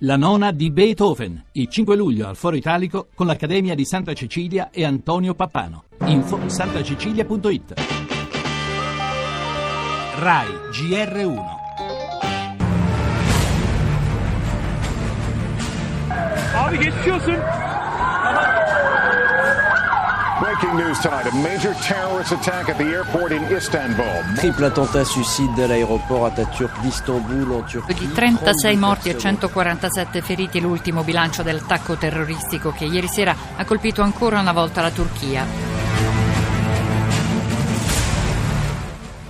La nona di Beethoven, il 5 luglio al Foro Italico con l'Accademia di Santa Cecilia e Antonio Pappano. Info santacecilia.it RAI GR1 Abi geçiyorsun. Triple attentat suicide dell'aeroporto Atatürk di Istanbul en Turchia. Di 36 morti e 147 feriti l'ultimo bilancio dell'attacco terroristico che ieri sera ha colpito ancora una volta la Turchia.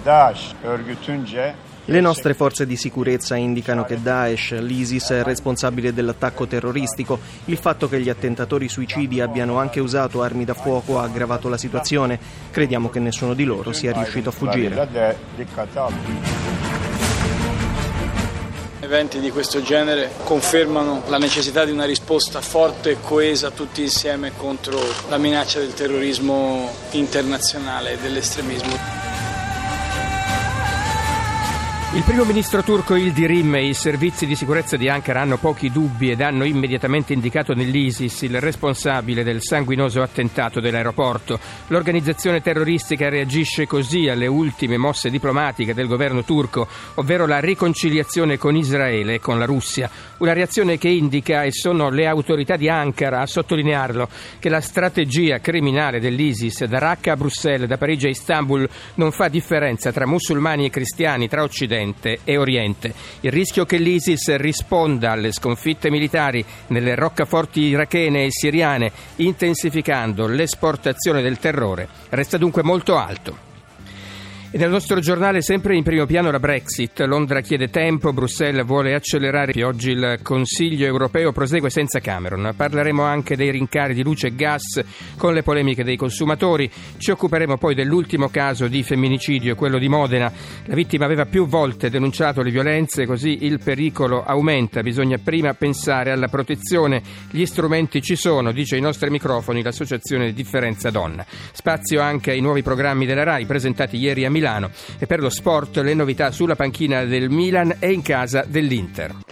DAEŞ örgütünce Le nostre forze di sicurezza indicano che Daesh, l'ISIS, è responsabile dell'attacco terroristico. Il fatto che gli attentatori suicidi abbiano anche usato armi da fuoco ha aggravato la situazione. Crediamo che nessuno di loro sia riuscito a fuggire. Eventi di questo genere confermano la necessità di una risposta forte e coesa tutti insieme contro la minaccia del terrorismo internazionale e dell'estremismo. Il primo ministro turco Ildirim e i servizi di sicurezza di Ankara hanno pochi dubbi ed hanno immediatamente indicato nell'ISIS il responsabile del sanguinoso attentato dell'aeroporto. L'organizzazione terroristica reagisce così alle ultime mosse diplomatiche del governo turco, ovvero la riconciliazione con Israele e con la Russia. Una reazione che indica, e sono le autorità di Ankara a sottolinearlo, che la strategia criminale dell'ISIS da Raqqa a Bruxelles, da Parigi a Istanbul non fa differenza tra musulmani e cristiani, tra Occidente e Oriente. Il rischio che l'ISIS risponda alle sconfitte militari nelle roccaforti irachene e siriane, intensificando l'esportazione del terrore, resta dunque molto alto. Nel nostro giornale sempre in primo piano la Brexit. Londra chiede tempo, Bruxelles vuole accelerare. Oggi il Consiglio europeo prosegue senza Cameron. Parleremo anche dei rincari di luce e gas con le polemiche dei consumatori. Ci occuperemo poi dell'ultimo caso di femminicidio, quello di Modena. La vittima aveva più volte denunciato le violenze, così il pericolo aumenta. Bisogna prima pensare alla protezione. Gli strumenti ci sono, dice ai nostri microfoni l'associazione Differenza Donna. Spazio anche ai nuovi programmi della RAI presentati ieri a Milano e per lo sport le novità sulla panchina del Milan e in casa dell'Inter.